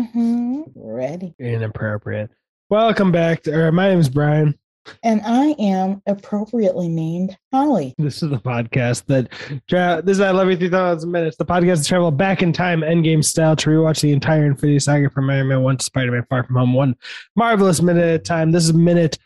Mm-hmm. Ready. Inappropriate. Welcome back. To, or my name is Brian. And I am appropriately named Holly. This is the podcast that tra- this is I Love You 3000 Minutes, the podcast that travel back in time, endgame style, to rewatch the entire Infinity Saga from Iron Man 1 to Spider Man Far From Home, one marvelous minute at a time. This is minute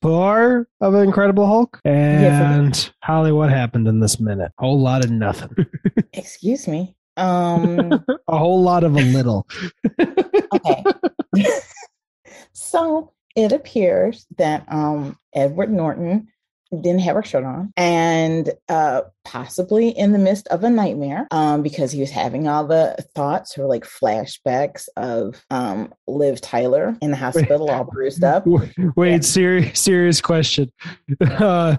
four of Incredible Hulk. And Holly, what happened in this minute? A whole lot of nothing. Excuse me. Um, a whole lot of a little. okay. so it appears that um, Edward Norton didn't have her shirt on and uh, possibly in the midst of a nightmare um, because he was having all the thoughts or like flashbacks of um, liv tyler in the hospital all bruised up wait yeah. serious serious question uh,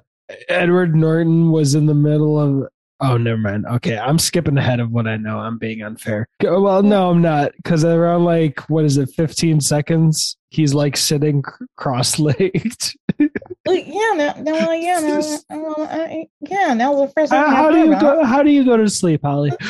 edward norton was in the middle of Oh, never mind. Okay, I'm skipping ahead of what I know. I'm being unfair. Well, no, I'm not, because around like what is it, 15 seconds? He's like sitting cross-legged. yeah, no, no, yeah, no, uh, yeah. That was the first. How, how do you go? How do you go to sleep, Holly?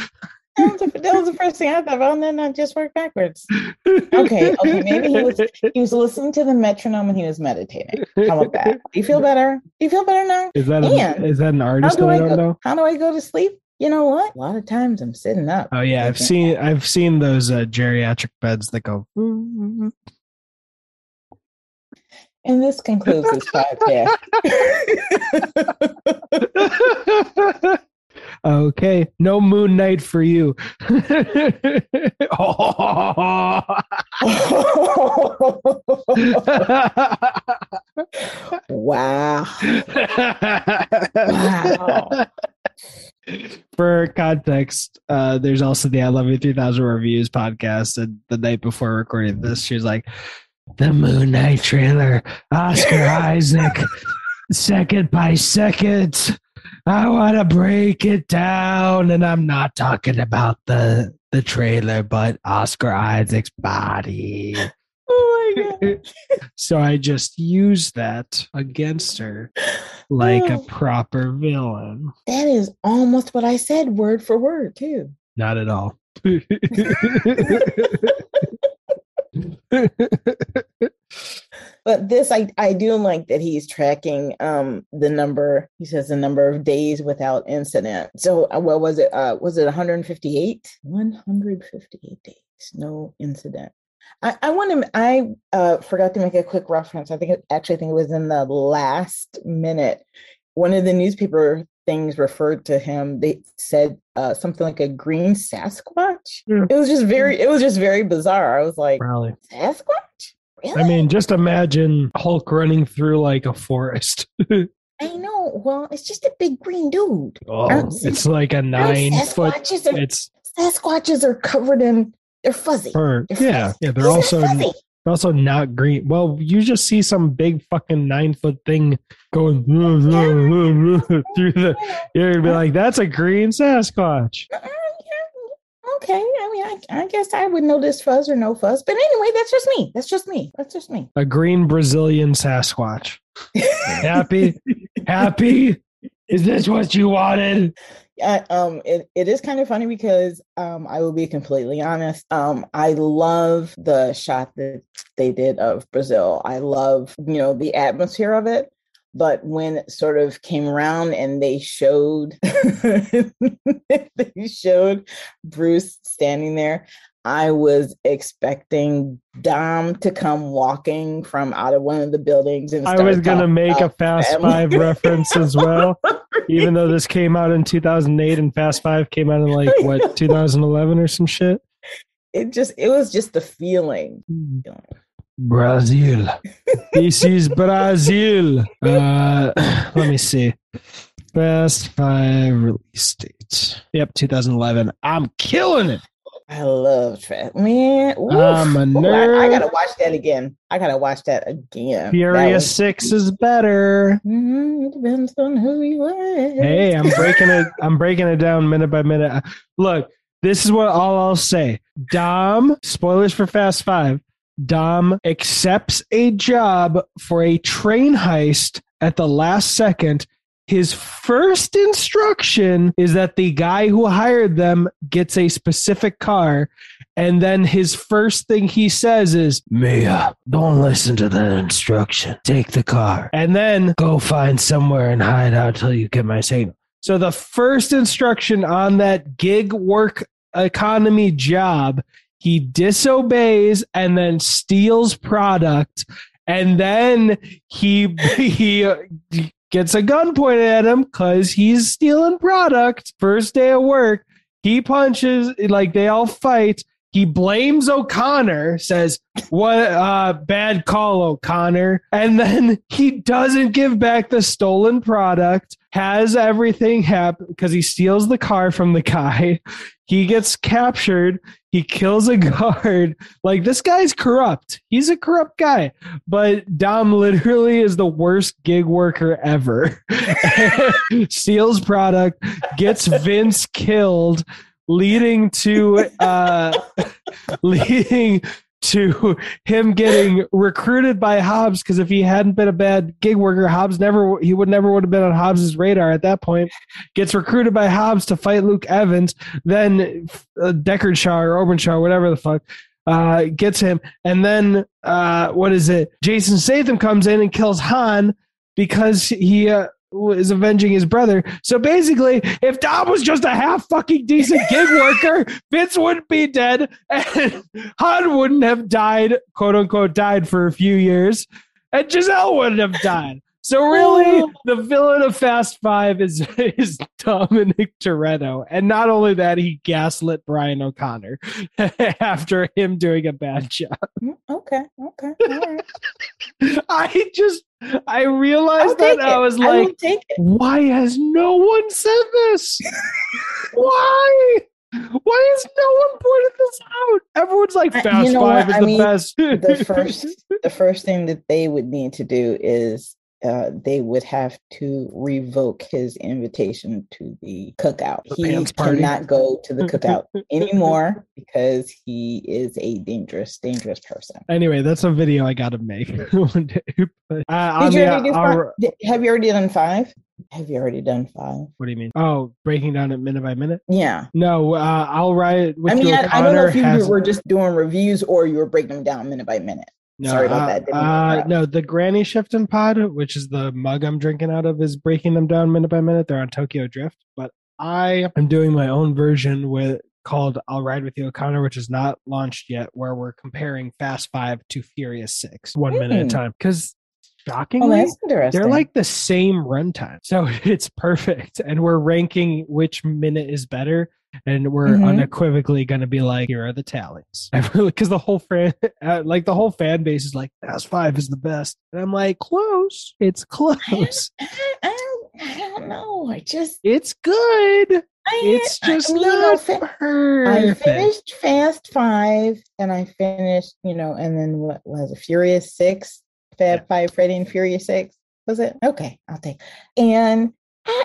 That was, the, that was the first thing I thought about, and then I just worked backwards. Okay, okay, maybe he was he was listening to the metronome and he was meditating. How about that? Do you feel better? Do you feel better now? Is that and a, is that an artist? Do I, go, know. How do I go to sleep? You know what? A lot of times I'm sitting up. Oh yeah, I've seen I've seen those uh, geriatric beds that go. Mm-hmm. And this concludes this podcast. okay, no Moon Knight for you. wow. wow. For context, uh, there's also the I Love You 3000 Reviews podcast. And the night before recording this, she was like, the Moon Knight trailer, Oscar Isaac, second by second. I want to break it down, and I'm not talking about the the trailer, but Oscar Isaac's body. Oh my god! so I just used that against her like oh. a proper villain. That is almost what I said, word for word, too. Not at all. but this I, I do like that he's tracking um the number he says the number of days without incident so uh, what was it uh was it 158 158 days no incident I, I want to. I uh, forgot to make a quick reference. I think it, actually, I think it was in the last minute. One of the newspaper things referred to him. They said uh, something like a green Sasquatch. Yeah. It was just very. It was just very bizarre. I was like, really? Sasquatch? Really? I mean, just imagine Hulk running through like a forest. I know. Well, it's just a big green dude. Oh, it's like a nine foot. Are, it's Sasquatches are covered in they're fuzzy. Fur. They're yeah, fuzzy. yeah. They're These also fuzzy. they're also not green. Well, you just see some big fucking nine foot thing going through the. You're gonna be like, that's a green Sasquatch. Uh-uh. Uh, okay. I mean, I, I, guess I would know this fuzz or no fuzz. But anyway, that's just me. That's just me. That's just me. A green Brazilian Sasquatch. Happy? Happy? Is this what you wanted? Yeah, um, it, it is kind of funny because um, I will be completely honest. Um, I love the shot that they did of Brazil. I love, you know, the atmosphere of it. But when it sort of came around and they showed they showed Bruce standing there, I was expecting Dom to come walking from out of one of the buildings. And I was going to make a Fast family. Five reference as well, even though this came out in 2008 and Fast Five came out in like what 2011 or some shit. It just it was just the feeling. Hmm. Brazil. this is Brazil. Uh, let me see. Fast Five release date. Yep, 2011. I'm killing it. I love trash. Man, oof. I'm a nerd. Ooh, I, I, gotta watch that again. I gotta watch that again. Furious was, Six is better. It depends on who you are. Hey, I'm breaking it. I'm breaking it down minute by minute. Look, this is what all I'll say. Dom, spoilers for Fast Five. Dom accepts a job for a train heist at the last second his first instruction is that the guy who hired them gets a specific car. And then his first thing he says is, Mia, don't listen to that instruction. Take the car. And then go find somewhere and hide out till you get my signal. So the first instruction on that gig work economy job, he disobeys and then steals product. And then he he gets a gun pointed at him because he's stealing product. First day of work, he punches like they all fight. He blames O'Connor, says, What uh bad call, O'Connor. And then he doesn't give back the stolen product, has everything happen because he steals the car from the guy. He gets captured. He kills a guard. Like this guy's corrupt. He's a corrupt guy. But Dom literally is the worst gig worker ever. Steals product, gets Vince killed, leading to uh leading to him getting recruited by Hobbs because if he hadn't been a bad gig worker, Hobbs never he would never would have been on Hobbs's radar at that point. Gets recruited by Hobbs to fight Luke Evans, then uh, Deckard or Owen Shaw, whatever the fuck. Uh, gets him, and then uh, what is it? Jason Statham comes in and kills Han because he uh, is avenging his brother. So basically, if Dom was just a half fucking decent gig worker, Vince wouldn't be dead and Han wouldn't have died, quote unquote, died for a few years, and Giselle wouldn't have died. So really, oh. the villain of Fast Five is is Dominic Toretto, and not only that, he gaslit Brian O'Connor after him doing a bad job. Mm, okay, okay, I just I realized that I was like, why has no one said this? why? Why has no one pointed this out? Everyone's like, Fast you know Five what? is I the mean, best. the first, the first thing that they would need to do is uh, they would have to revoke his invitation to the cookout. The he cannot go to the cookout anymore because he is a dangerous, dangerous person. Anyway, that's a video I got to make one day. uh, Did you already do five? Have you already done five? Have you already done five? What do you mean? Oh, breaking down it minute by minute? Yeah. No, uh, I'll write. I mean, I, I, don't know if you has... were just doing reviews or you were breaking them down minute by minute. No, Sorry about uh, that. Uh, no, the Granny Shifting Pod, which is the mug I'm drinking out of, is breaking them down minute by minute. They're on Tokyo Drift, but I am doing my own version with called "I'll Ride with You, O'Connor," which is not launched yet, where we're comparing Fast Five to Furious Six, one mm. minute at a hmm. time. Because shockingly, oh, they're like the same runtime, so it's perfect. And we're ranking which minute is better and we're mm-hmm. unequivocally going to be like, here are the tallies. Because the whole fan, uh, like the whole fan base is like, Fast Five is the best, and I'm like, close. It's close. I, I, I don't know. I just, it's good. I, it's just I not. I finished Fast Five, and I finished, you know, and then what was it? Furious Six, Fab yeah. Five, Freddy and Furious Six. Was it okay? I'll take. And I,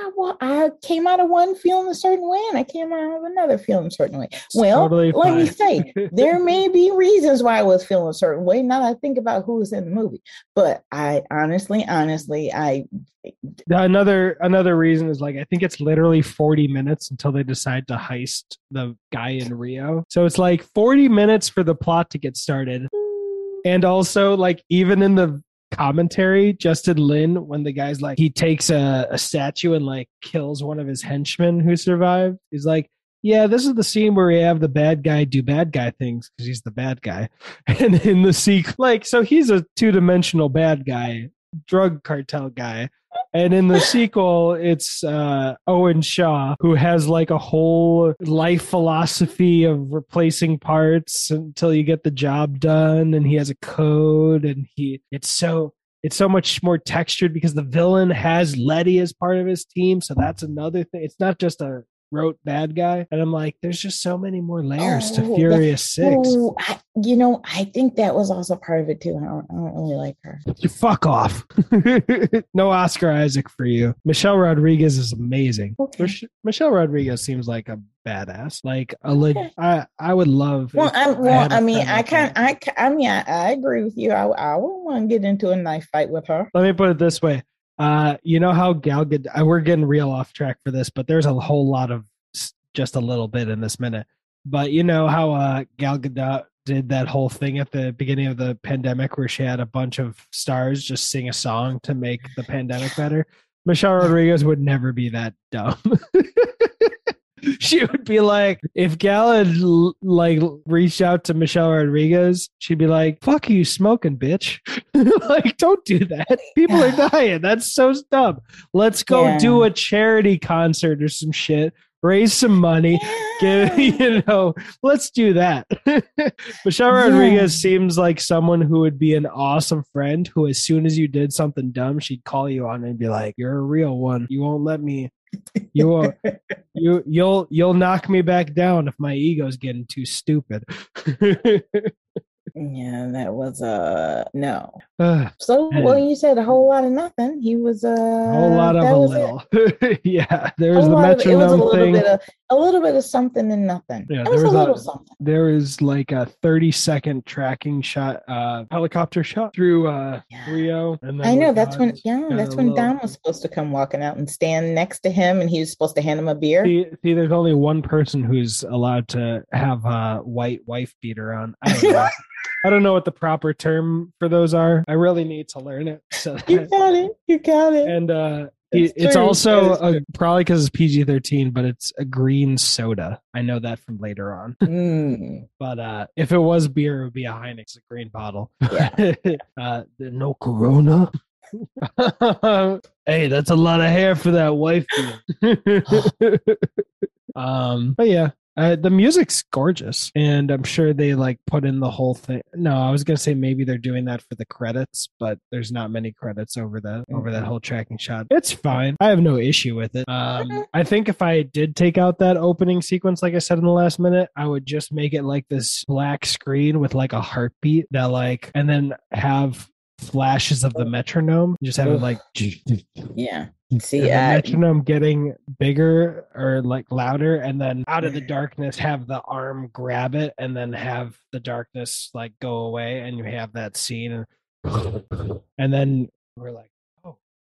Ah, you know, I came out of one feeling a certain way and I came out of another feeling a certain way. Well, totally let me say, there may be reasons why I was feeling a certain way. Now I think about who was in the movie, but I honestly, honestly, I another another reason is like I think it's literally 40 minutes until they decide to heist the guy in Rio. So it's like 40 minutes for the plot to get started. And also, like, even in the commentary, Justin Lin, when the guy's like, he takes a, a statue and like kills one of his henchmen who survived. He's like, yeah, this is the scene where we have the bad guy do bad guy things because he's the bad guy. And in the sequel, like, so he's a two dimensional bad guy, drug cartel guy. And in the sequel, it's uh, Owen Shaw who has like a whole life philosophy of replacing parts until you get the job done, and he has a code, and he it's so it's so much more textured because the villain has Letty as part of his team, so that's another thing. It's not just a wrote bad guy and i'm like there's just so many more layers oh, to furious six. Oh, I, you know i think that was also part of it too. I don't, I don't really like her. You fuck off. No oscar isaac for you. Michelle rodriguez is amazing. Okay. michelle rodriguez seems like a badass. Like a leg i i would love well i well i, I mean i can't i i mean I, I agree with you. I, I wouldn't want to get into a knife fight with her. Let me put it this way Uh, you know how Gal Gadot, uh, we're getting real off track for this, but there's a whole lot of just a little bit in this minute. But you know how uh, Gal Gadot did that whole thing at the beginning of the pandemic where she had a bunch of stars just sing a song to make the pandemic better? Michelle Rodriguez would never be that dumb. she would be like, if Galad like reached out to Michelle Rodriguez, she'd be like, "Fuck you, smoking bitch! like, don't do that. People are dying. That's so dumb. Let's go Yeah. do a charity concert or some shit. Raise some money. Give you know. Let's do that." Michelle Yeah. Rodriguez seems like someone who would be an awesome friend. Who, as soon as you did something dumb, she'd call you on and be like, "You're a real one. You won't let me." You won't you you'll you'll knock me back down if my ego's getting too stupid. Yeah, that was uh no. a So well, you said a whole lot of nothing. He was uh, whole lot of a little. yeah, there was the lot of- was a thing. of a little bit of something and nothing. Yeah, there was, was a a- something. there was like a 30 second tracking shot, uh helicopter shot through uh Yeah. Rio. And then I know that's when yeah, that's when little- Dom was supposed to come walking out and stand next to him, and he was supposed to hand him a beer. See, see, there's only one person who's allowed to have a white wife beater on. I don't know. I don't know what the proper term for those are. I really need to learn it. So You got it. You got it. and uh It's it's, also a, probably because it's PG-13, but it's a green soda. I know that from later on. Mm, But uh if it was beer, it would be a Heineken, a green bottle. yeah. uh, no Corona. hey, that's a lot of hair for that wife. um, but yeah, uh, the music's gorgeous, and I'm sure they like put in the whole thing. No, I was gonna say maybe they're doing that for the credits, but there's not many credits over the over that whole tracking shot. It's fine. I have no issue with it. Um, I think if I did take out that opening sequence, like I said in the last minute, I would just make it like this black screen with like a heartbeat that like, and then have flashes of the metronome. Just have it like Yeah. See, the I, metronome getting bigger or like louder, and then out of the darkness, have the arm grab it, and then have the darkness like go away, and you have that scene, and, and then we're like,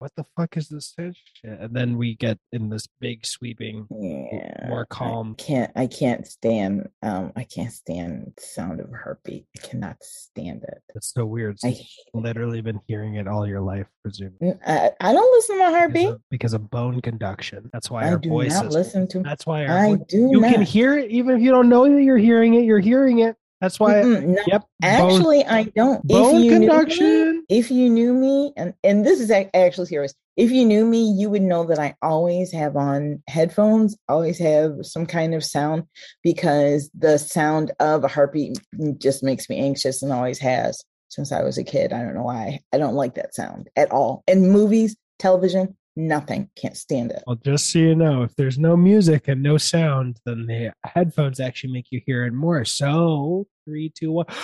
what the fuck is this shit? And then we get in this big sweeping, yeah. more calm. I can't. I can't stand. Um. I can't stand the sound of a heartbeat. I cannot stand it. It's so weird. I you've literally been hearing it all your life, presumably. I, I don't listen to my Because heartbeat. of, because of bone conduction. That's why I our do voices. not listen to. That's why our I do you not. can hear it even if you don't know that you're hearing it. You're hearing it. That's why. Mm-mm, no, Yep. bone, actually, I don't. bone if you knew me, conduction. if you knew me, and and this is actually serious. If you knew me, you would know that I always have on headphones. Always have some kind of sound because the sound of a heartbeat just makes me anxious and always has since I was a kid. I don't know why. I don't like that sound at all. In movies, television, nothing. Can't stand it. Well, just so you know, if there's no music and no sound, then the headphones actually make you hear it more. So three, two, one.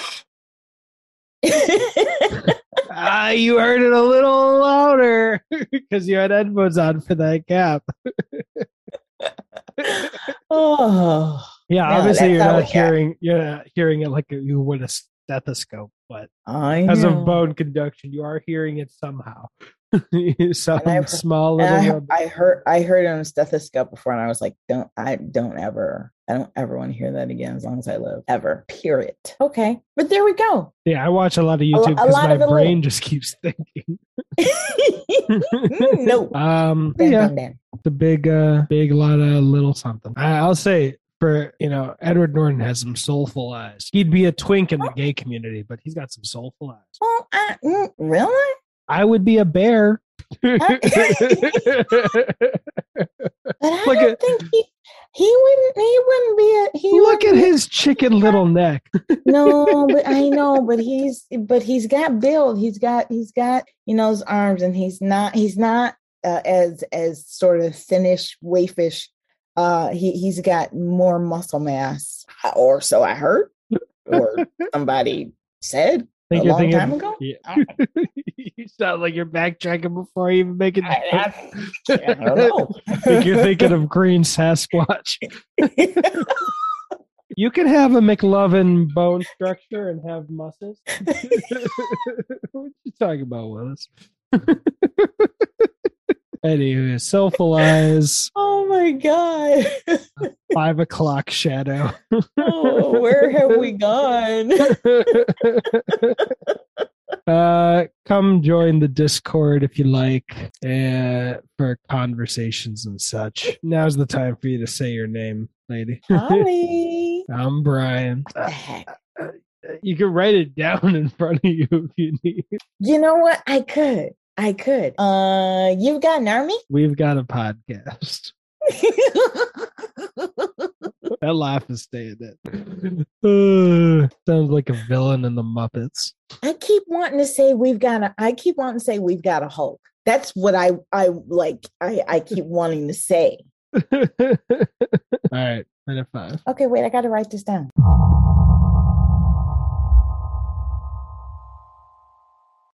Ah, you heard it a little louder because you had headphones on for that gap. oh, Yeah, No, obviously you're not hearing you're not hearing it like you would a stethoscope, but I because know. of bone conduction, you are hearing it somehow. Some I've- small. I, I heard I heard on a stethoscope before, and I was like, "Don't I don't ever I don't ever want to hear that again as long as I live ever." Period. Okay, but there we go. yeah, I watch a lot of YouTube because my brain little. just keeps thinking. no, Um, Bam, yeah, bam, bam. the big, uh, big lot of little something. I, I'll say for you know, Edward Norton has some soulful eyes. He'd be a twink in the gay community, but he's got some soulful eyes. Well, I, mm, really? I would be a bear. But I Look don't at- think he he wouldn't he wouldn't be a he Look at his chicken little neck. no, but I know, but he's but he's got build. He's got he's got you know his arms, and he's not he's not uh, as as sort of thinnish, waifish. Uh, he he's got more muscle mass, or so I heard, or somebody said a you're long thinking- time ago. Yeah. I, you sound like you're backtracking before you even make it. I, I don't know. I think you're thinking of green Sasquatch. You can have a McLovin bone structure and have muscles. what you talking about, Willis? Anyway, Soulfulize, Oh my god. Five o'clock shadow. oh, where have we gone? uh come join the discord if you like uh for conversations and such now's the time for you to say your name lady Holly. i'm brian heck? you can write it down in front of you if you need You know what? I could. I could. Uh you've got an army? we've got a podcast that laugh is staying in uh, sounds like a villain in the muppets I keep wanting to say we've got a I keep wanting to say we've got a Hulk. That's what I I like I I keep wanting to say. all right minute five Okay, wait, I got to write this down.